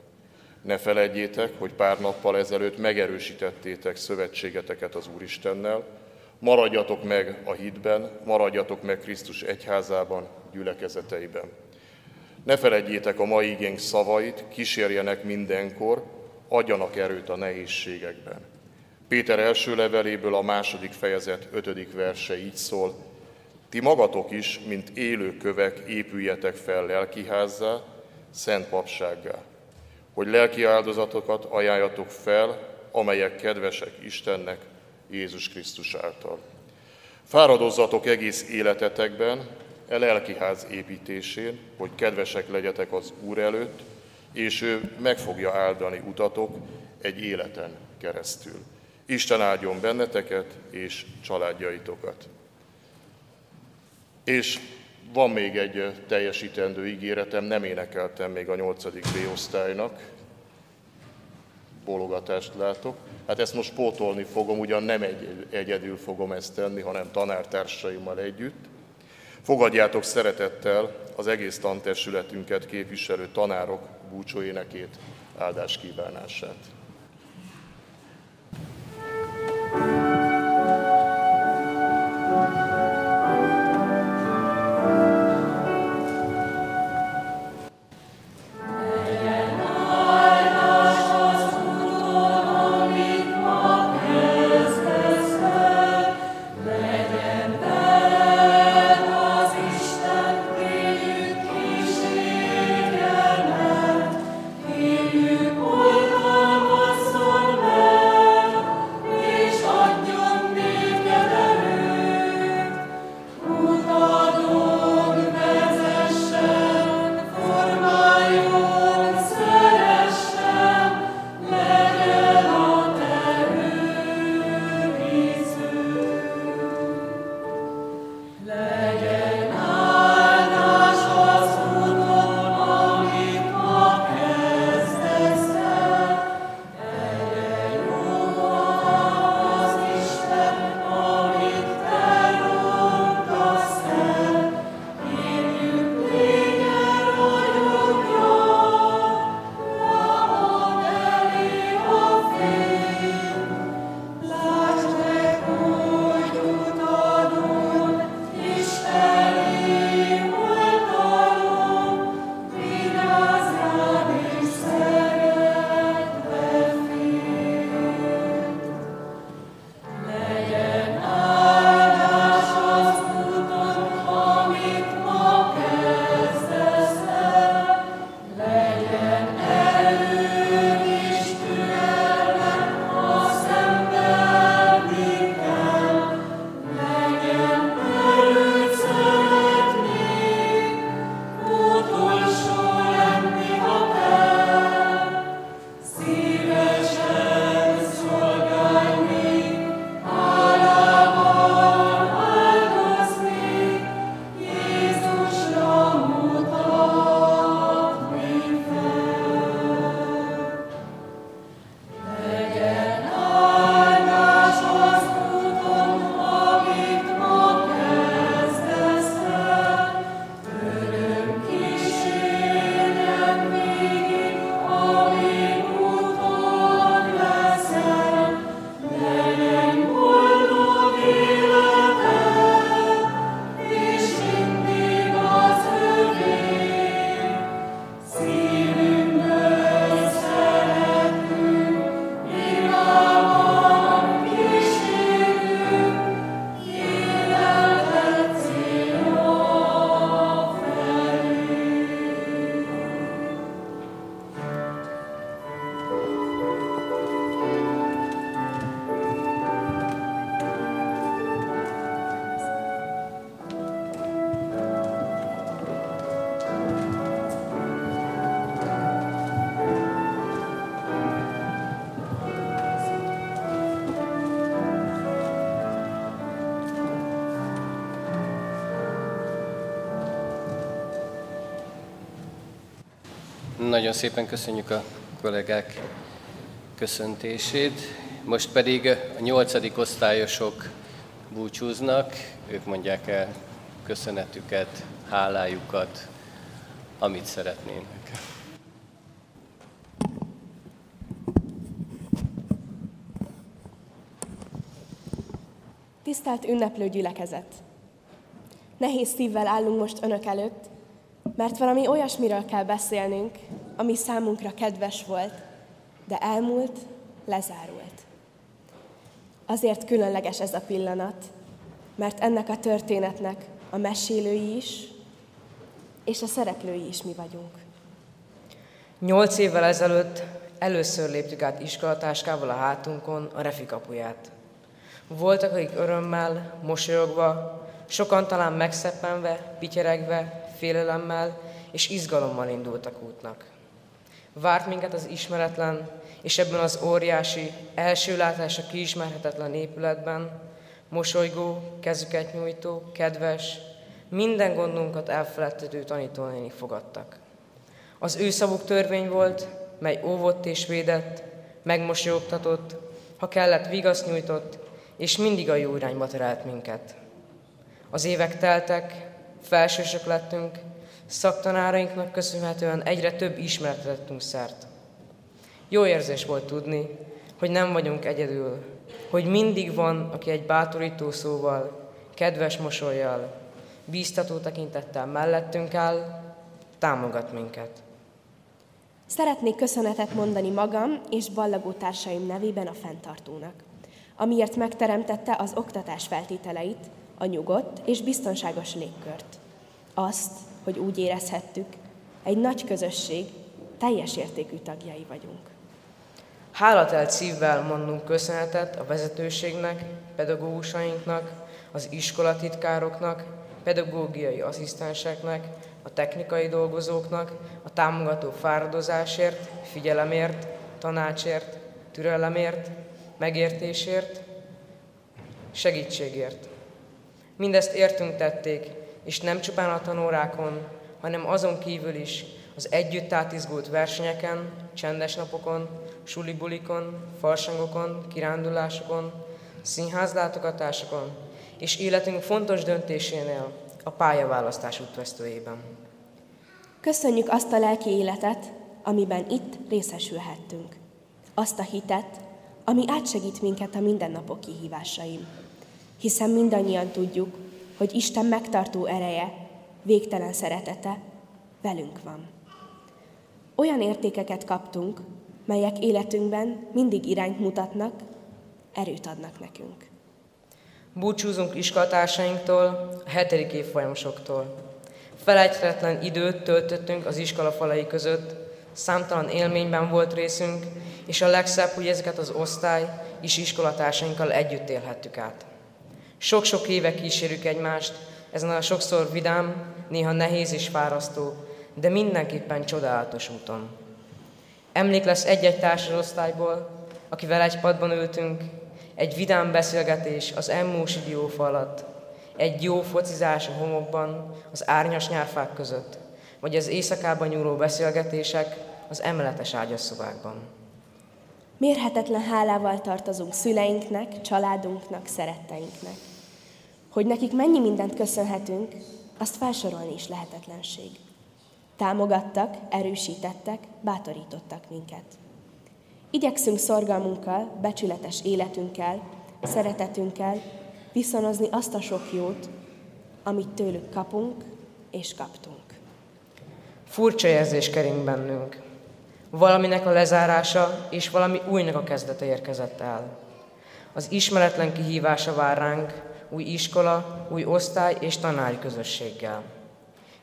Ne felejtjétek, hogy pár nappal ezelőtt megerősítettétek szövetségeteket az Úristennel, maradjatok meg a hitben, maradjatok meg Krisztus egyházában, gyülekezeteiben. Ne feledjétek a mai igénk szavait, kísérjenek mindenkor, adjanak erőt a nehézségekben. Péter első leveléből a második fejezet ötödik verse így szól, ti magatok is, mint élő kövek épüljetek fel lelkiházzá, szent papsággá, hogy lelki áldozatokat ajánljatok fel, amelyek kedvesek Istennek Jézus Krisztus által. Fáradozzatok egész életetekben, e lelkiház építésén, hogy kedvesek legyetek az Úr előtt, és ő meg fogja áldani utatok egy életen keresztül. Isten áldjon benneteket és családjaitokat. És van még egy teljesítendő ígéretem, nem énekeltem még a 8. B osztálynak, bólogatást látok. Hát ezt most pótolni fogom, ugyan nem egy, egyedül fogom ezt tenni, hanem tanártársaimmal együtt. Fogadjátok szeretettel az egész tantestületünket képviselő tanárok búcsóénekét, áldás kívánását. Nagyon szépen köszönjük a kollégák köszöntését. Most pedig a nyolcadik osztályosok búcsúznak, ők mondják el köszönetüket, hálájukat, amit szeretnének. Tisztelt ünneplő gyülekezet! Nehéz szívvel állunk most önök előtt, Mert valami olyasmiről kell beszélnünk, ami számunkra kedves volt, de elmúlt, lezárult. Azért különleges ez a pillanat, mert ennek a történetnek a mesélői is, és a szereplői is mi vagyunk. Nyolc évvel ezelőtt először léptük át iskolatáskával a hátunkon a refi kapuját. Voltak, akik örömmel, mosolyogva, sokan talán megszeppenve, pityeregve, félelemmel és izgalommal indultak útnak. Várt minket az ismeretlen, és ebben az óriási, első látásra kiismerhetetlen épületben, mosolygó, kezüket nyújtó, kedves, minden gondunkat elfeledtető tanítónéni fogadtak. Az ő szavuk törvény volt, mely óvott és védett, megmosolyogtatott, ha kellett, vigaszt nyújtott, és mindig a jó irányba terelt minket. Az évek teltek, felsősök lettünk, szaktanárainknak köszönhetően egyre több ismeretre tettünk szert. Jó érzés volt tudni, hogy nem vagyunk egyedül, hogy mindig van, aki egy bátorító szóval, kedves mosolyjal, bíztató tekintettel mellettünk áll, támogat minket. Szeretnék köszönetet mondani magam és ballagó társaim nevében a fenntartónak, amiért megteremtette az oktatás feltételeit, a nyugodt és biztonságos légkört. Azt, hogy úgy érezhettük, egy nagy közösség, teljes értékű tagjai vagyunk. Hálatelt szívvel mondunk köszönetet a vezetőségnek, pedagógusainknak, az iskolatitkároknak, pedagógiai asszisztenseknek, a technikai dolgozóknak, a támogató fáradozásért, figyelemért, tanácsért, türelemért, megértésért, segítségért. Mindezt értünk tették, és nem csupán a tanórákon, hanem azon kívül is az együtt átizgult versenyeken, csendes napokon, sulibulikon, farsangokon, kirándulásokon, színházlátogatásokon, és életünk fontos döntésénél, a pályaválasztás útvesztőjében. Köszönjük azt a lelki életet, amiben itt részesülhettünk. Azt a hitet, ami átsegít minket a mindennapok kihívásaim. Hiszen mindannyian tudjuk, hogy Isten megtartó ereje, végtelen szeretete velünk van. Olyan értékeket kaptunk, melyek életünkben mindig irányt mutatnak, erőt adnak nekünk. Búcsúzunk iskolatársainktól, a hetedik évfolyamosoktól. Felejthetetlen időt töltöttünk az iskola falai között, számtalan élményben volt részünk, és a legszebb, hogy ezeket az osztály és iskolatársainkkal együtt élhettük át. Sok-sok éve kísérjük egymást, ezen a sokszor vidám, néha nehéz és fárasztó, de mindenképpen csodálatos úton. Emlék lesz egy-egy társadosztályból, akivel egy padban ültünk, egy vidám beszélgetés az emmós diófa alatt, egy jó focizás a homokban, az árnyas nyárfák között, vagy az éjszakában nyúló beszélgetések az emeletes ágyasszobákban. Mérhetetlen hálával tartozunk szüleinknek, családunknak, szeretteinknek. Hogy nekik mennyi mindent köszönhetünk, azt felsorolni is lehetetlenség. Támogattak, erősítettek, bátorítottak minket. Igyekszünk szorgalmunkkal, becsületes életünkkel, szeretetünkkel viszonozni azt a sok jót, amit tőlük kapunk és kaptunk. Furcsa érzés kering bennünk. Valaminek a lezárása és valami újnak a kezdete érkezett el. Az ismeretlen kihívása vár ránk, új iskola, új osztály és tanári közösséggel.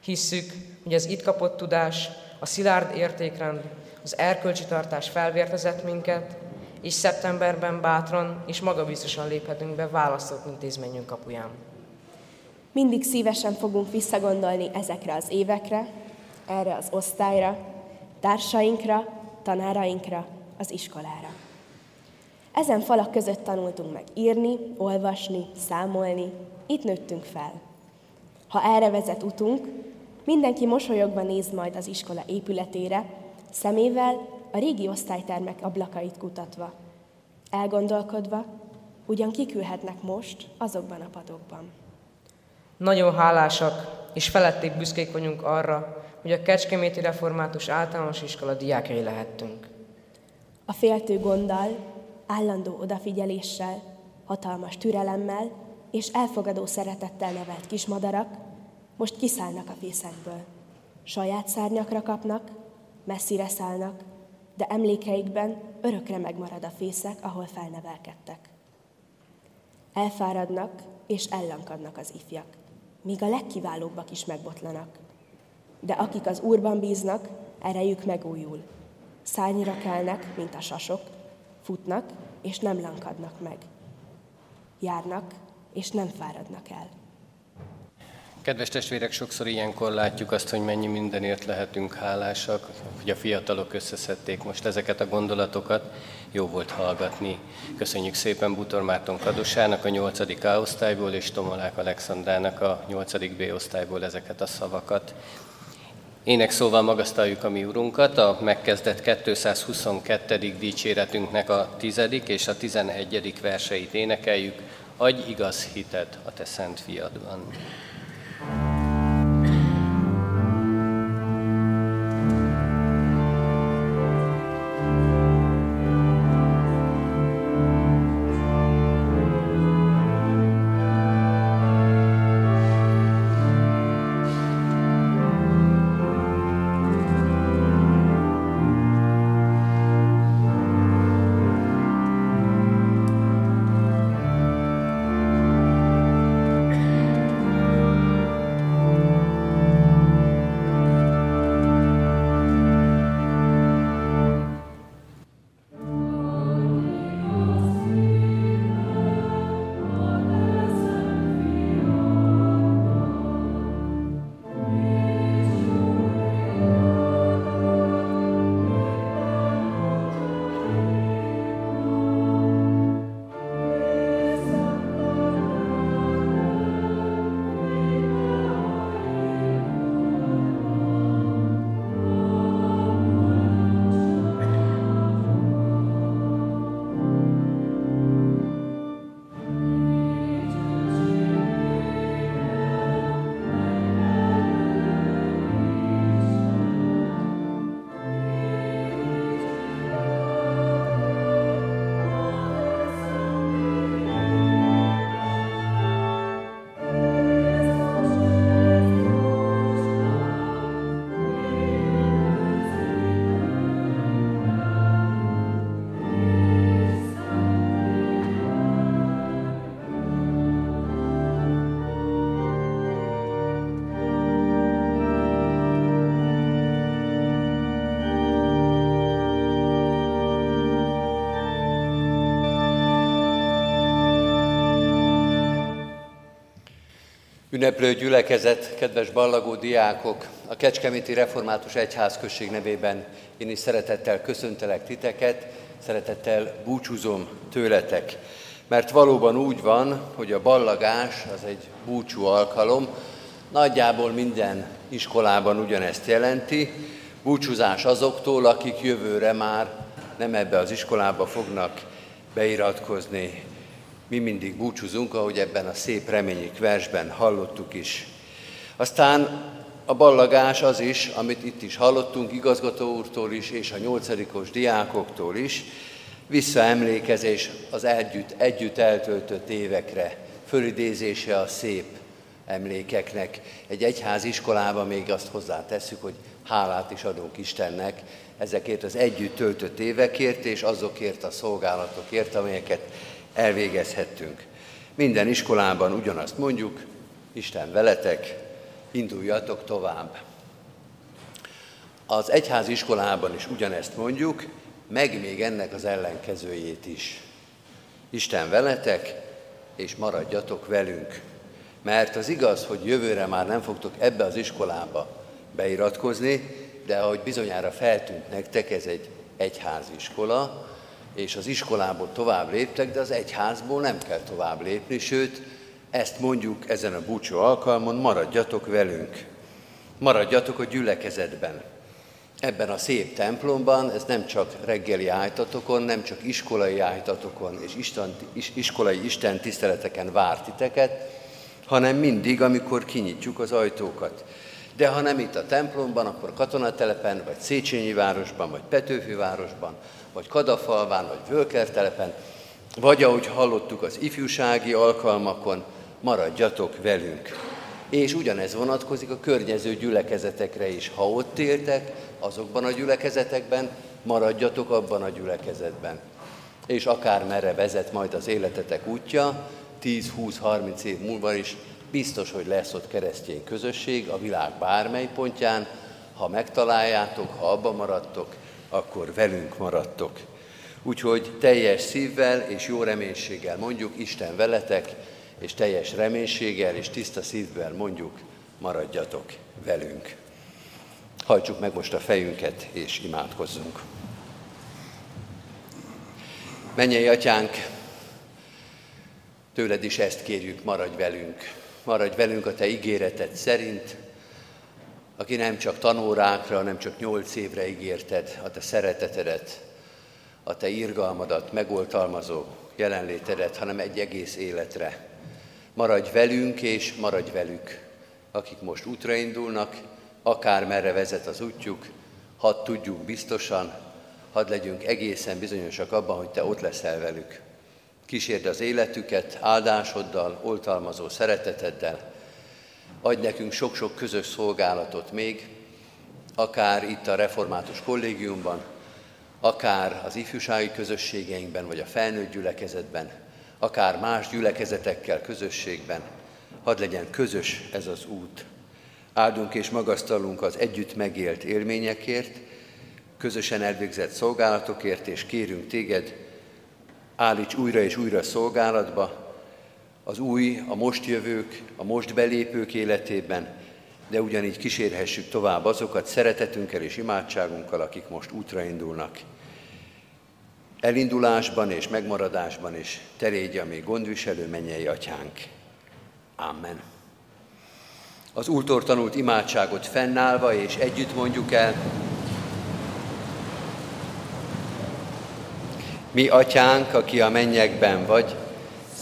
Hisszük, hogy az itt kapott tudás, a szilárd értékrend, az erkölcsi tartás felvértezett minket, és szeptemberben bátran és magabiztosan léphetünk be választott intézményünk kapuján. Mindig szívesen fogunk visszagondolni ezekre az évekre, erre az osztályra, társainkra, tanárainkra, az iskolára. Ezen falak között tanultunk meg írni, olvasni, számolni, itt nőttünk fel. Ha erre vezet utunk, mindenki mosolyogva néz majd az iskola épületére, szemével a régi osztálytermek ablakait kutatva, elgondolkodva, ugyan kikülhetnek most azokban a padokban. Nagyon hálásak és felették büszkék vagyunk arra, hogy a Kecskeméti Református Általános Iskola diákjai lehettünk. A féltő gonddal, állandó odafigyeléssel, hatalmas türelemmel és elfogadó szeretettel nevelt kismadarak most kiszállnak a fészekből. Saját szárnyakra kapnak, messzire szállnak, de emlékeikben örökre megmarad a fészek, ahol felnevelkedtek. Elfáradnak és ellankadnak az ifjak, míg a legkiválóbbak is megbotlanak. De akik az Úrban bíznak, erejük megújul. Szányra kelnek, mint a sasok, futnak, és nem lankadnak meg. Járnak, és nem fáradnak el. Kedves testvérek, sokszor ilyenkor látjuk azt, hogy mennyi mindenért lehetünk hálásak, hogy a fiatalok összeszedték most ezeket a gondolatokat. Jó volt hallgatni. Köszönjük szépen Butor Márton Kadosának a 8. A osztályból és Tomolák Alexandrának a 8. B osztályból ezeket a szavakat. Ének szóval magasztaljuk a mi Urunkat, a megkezdett 222. dicséretünknek a 10. és a 11. verseit énekeljük. Adj igaz hitet a te szent fiadban. Ünneplő gyülekezet, kedves ballagó diákok, a Kecskeméti Református Egyházközség nevében én is szeretettel köszöntelek titeket, szeretettel búcsúzom tőletek. Mert valóban úgy van, hogy a ballagás az egy búcsú alkalom, nagyjából minden iskolában ugyanezt jelenti, búcsúzás azoktól, akik jövőre már nem ebbe az iskolába fognak beiratkozni, mi mindig búcsúzunk, ahogy ebben a szép reményik versben hallottuk is. Aztán a ballagás az is, amit itt is hallottunk igazgató úrtól is, és a nyolcadikos diákoktól is, visszaemlékezés az együtt, együtt eltöltött évekre, fölidézése a szép emlékeknek. Egy egyház iskolában még azt hozzátesszük, hogy hálát is adunk Istennek ezekért az együtt töltött évekért, és azokért a szolgálatokért, amelyeket elvégezhettünk. Minden iskolában ugyanazt mondjuk, Isten veletek, induljatok tovább. Az egyház iskolában is ugyanezt mondjuk, meg még ennek az ellenkezőjét is. Isten veletek, és maradjatok velünk. Mert az igaz, hogy jövőre már nem fogtok ebbe az iskolába beiratkozni, de ahogy bizonyára feltűnt nektek, ez egy egyháziskola, és az iskolából tovább léptek, de az egyházból nem kell tovább lépni, sőt, ezt mondjuk ezen a búcsú alkalmon, maradjatok velünk, maradjatok a gyülekezetben. Ebben a szép templomban, ez nem csak reggeli ájtatokon, nem csak iskolai ájtatokon és isten, is, iskolai Isten tiszteleteken várt titeket, hanem mindig, amikor kinyitjuk az ajtókat. De ha nem itt a templomban, akkor katonatelepen, vagy Széchenyi városban, vagy Petőfi városban, vagy Kadafalván, vagy Völkertelepen, vagy ahogy hallottuk az ifjúsági alkalmakon, maradjatok velünk. És ugyanez vonatkozik a környező gyülekezetekre is. Ha ott éltek, azokban a gyülekezetekben, maradjatok abban a gyülekezetben. És akár merre vezet majd az életetek útja, 10-20-30 év múlva is biztos, hogy lesz ott keresztény közösség a világ bármely pontján. Ha megtaláljátok, ha abba maradtok, akkor velünk maradtok. Úgyhogy teljes szívvel és jó reménységgel mondjuk, Isten veletek, és teljes reménységgel és tiszta szívvel mondjuk, maradjatok velünk. Hajtsuk meg most a fejünket, és imádkozzunk. Menjél, atyánk, tőled is ezt kérjük, maradj velünk. Maradj velünk a te ígéreted szerint, aki nem csak tanórákra, nem csak nyolc évre ígérted a te szeretetedet, a te irgalmadat, megoltalmazó jelenlétedet, hanem egy egész életre. Maradj velünk és maradj velük, akik most útra indulnak, akár merre vezet az útjuk, hadd tudjuk biztosan, hadd legyünk egészen bizonyosak abban, hogy Te ott leszel velük. Kísérd az életüket áldásoddal, oltalmazó szereteteddel. Adj nekünk sok-sok közös szolgálatot még, akár itt a református kollégiumban, akár az ifjúsági közösségeinkben, vagy a felnőtt gyülekezetben, akár más gyülekezetekkel közösségben, hadd legyen közös ez az út. Áldunk és magasztalunk az együtt megélt élményekért, közösen elvégzett szolgálatokért, és kérünk téged, állíts újra és újra szolgálatba az új, a most jövők, a most belépők életében, de ugyanígy kísérhessük tovább azokat szeretetünkkel és imádságunkkal, akik most útra indulnak. Elindulásban és megmaradásban is te légy a mi gondviselő mennyei atyánk. Amen. Az úrtól tanult imádságot fennállva és együtt mondjuk el, Mi atyánk, aki a mennyekben vagy,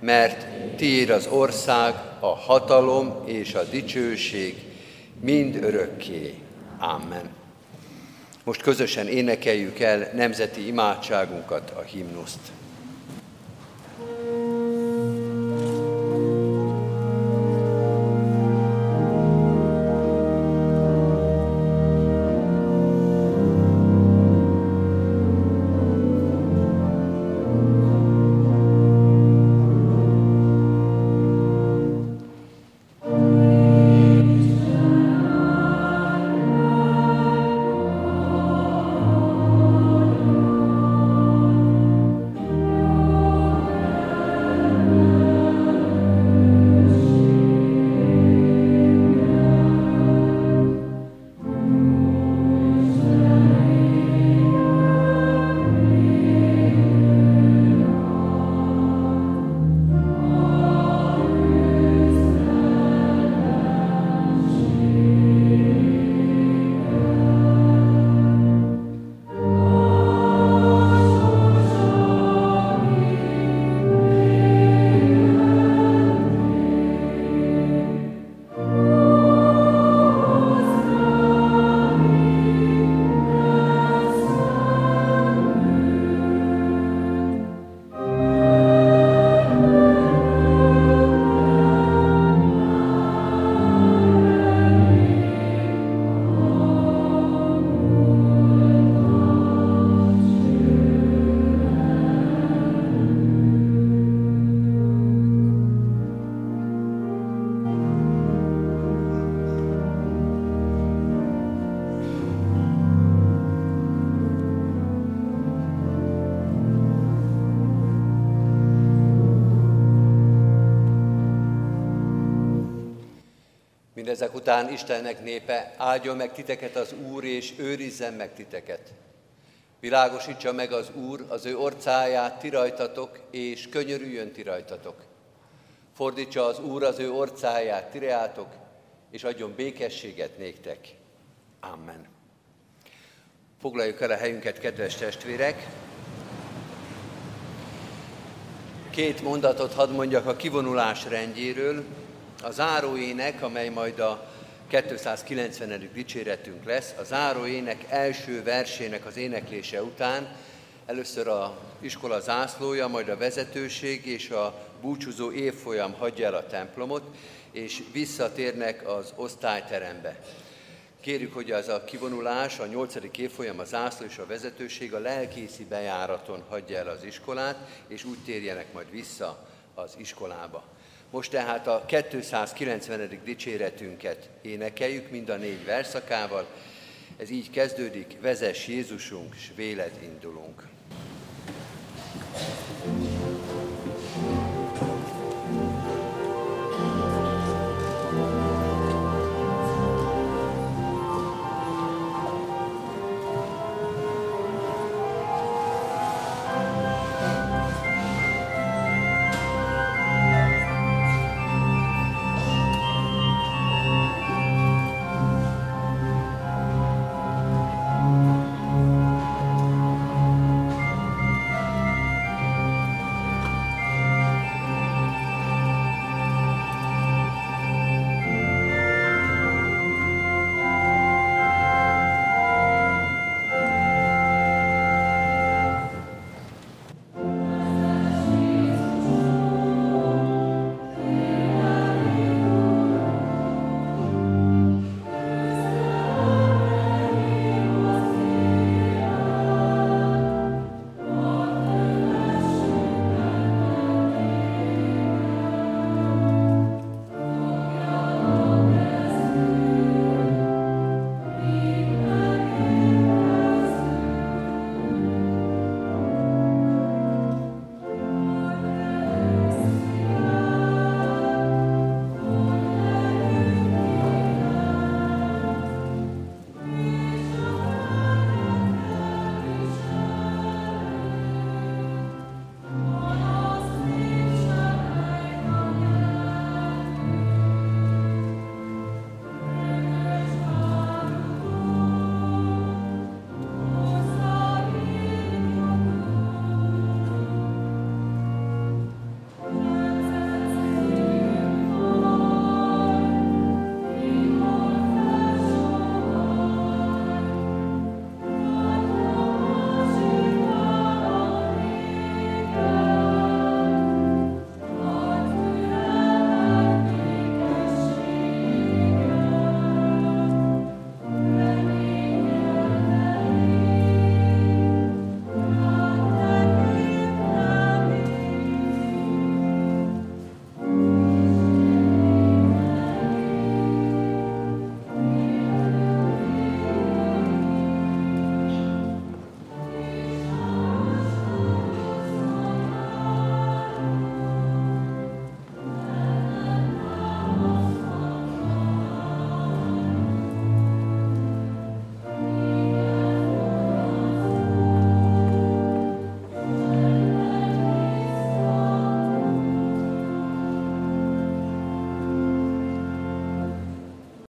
mert tiéd az ország, a hatalom és a dicsőség mind örökké. Amen. Most közösen énekeljük el nemzeti imádságunkat, a himnuszt. Mindezek után Istennek népe, áldjon meg titeket az Úr, és őrizzen meg titeket. Világosítsa meg az Úr az ő orcáját ti rajtatok, és könyörüljön ti rajtatok. Fordítsa az Úr az ő orcáját ti reátok, és adjon békességet néktek. Amen. Foglaljuk el a helyünket, kedves testvérek! Két mondatot hadd mondjak a kivonulás rendjéről. A záróének, amely majd a 290. dicséretünk lesz, a záróének első versének az éneklése után először a iskola zászlója, majd a vezetőség és a búcsúzó évfolyam hagyja el a templomot, és visszatérnek az osztályterembe. Kérjük, hogy az a kivonulás, a nyolcadik évfolyam, a zászló és a vezetőség a lelkészi bejáraton hagyja el az iskolát, és úgy térjenek majd vissza az iskolába. Most tehát a 290. dicséretünket énekeljük mind a négy verszakával. Ez így kezdődik, vezes Jézusunk, s véled indulunk. thank you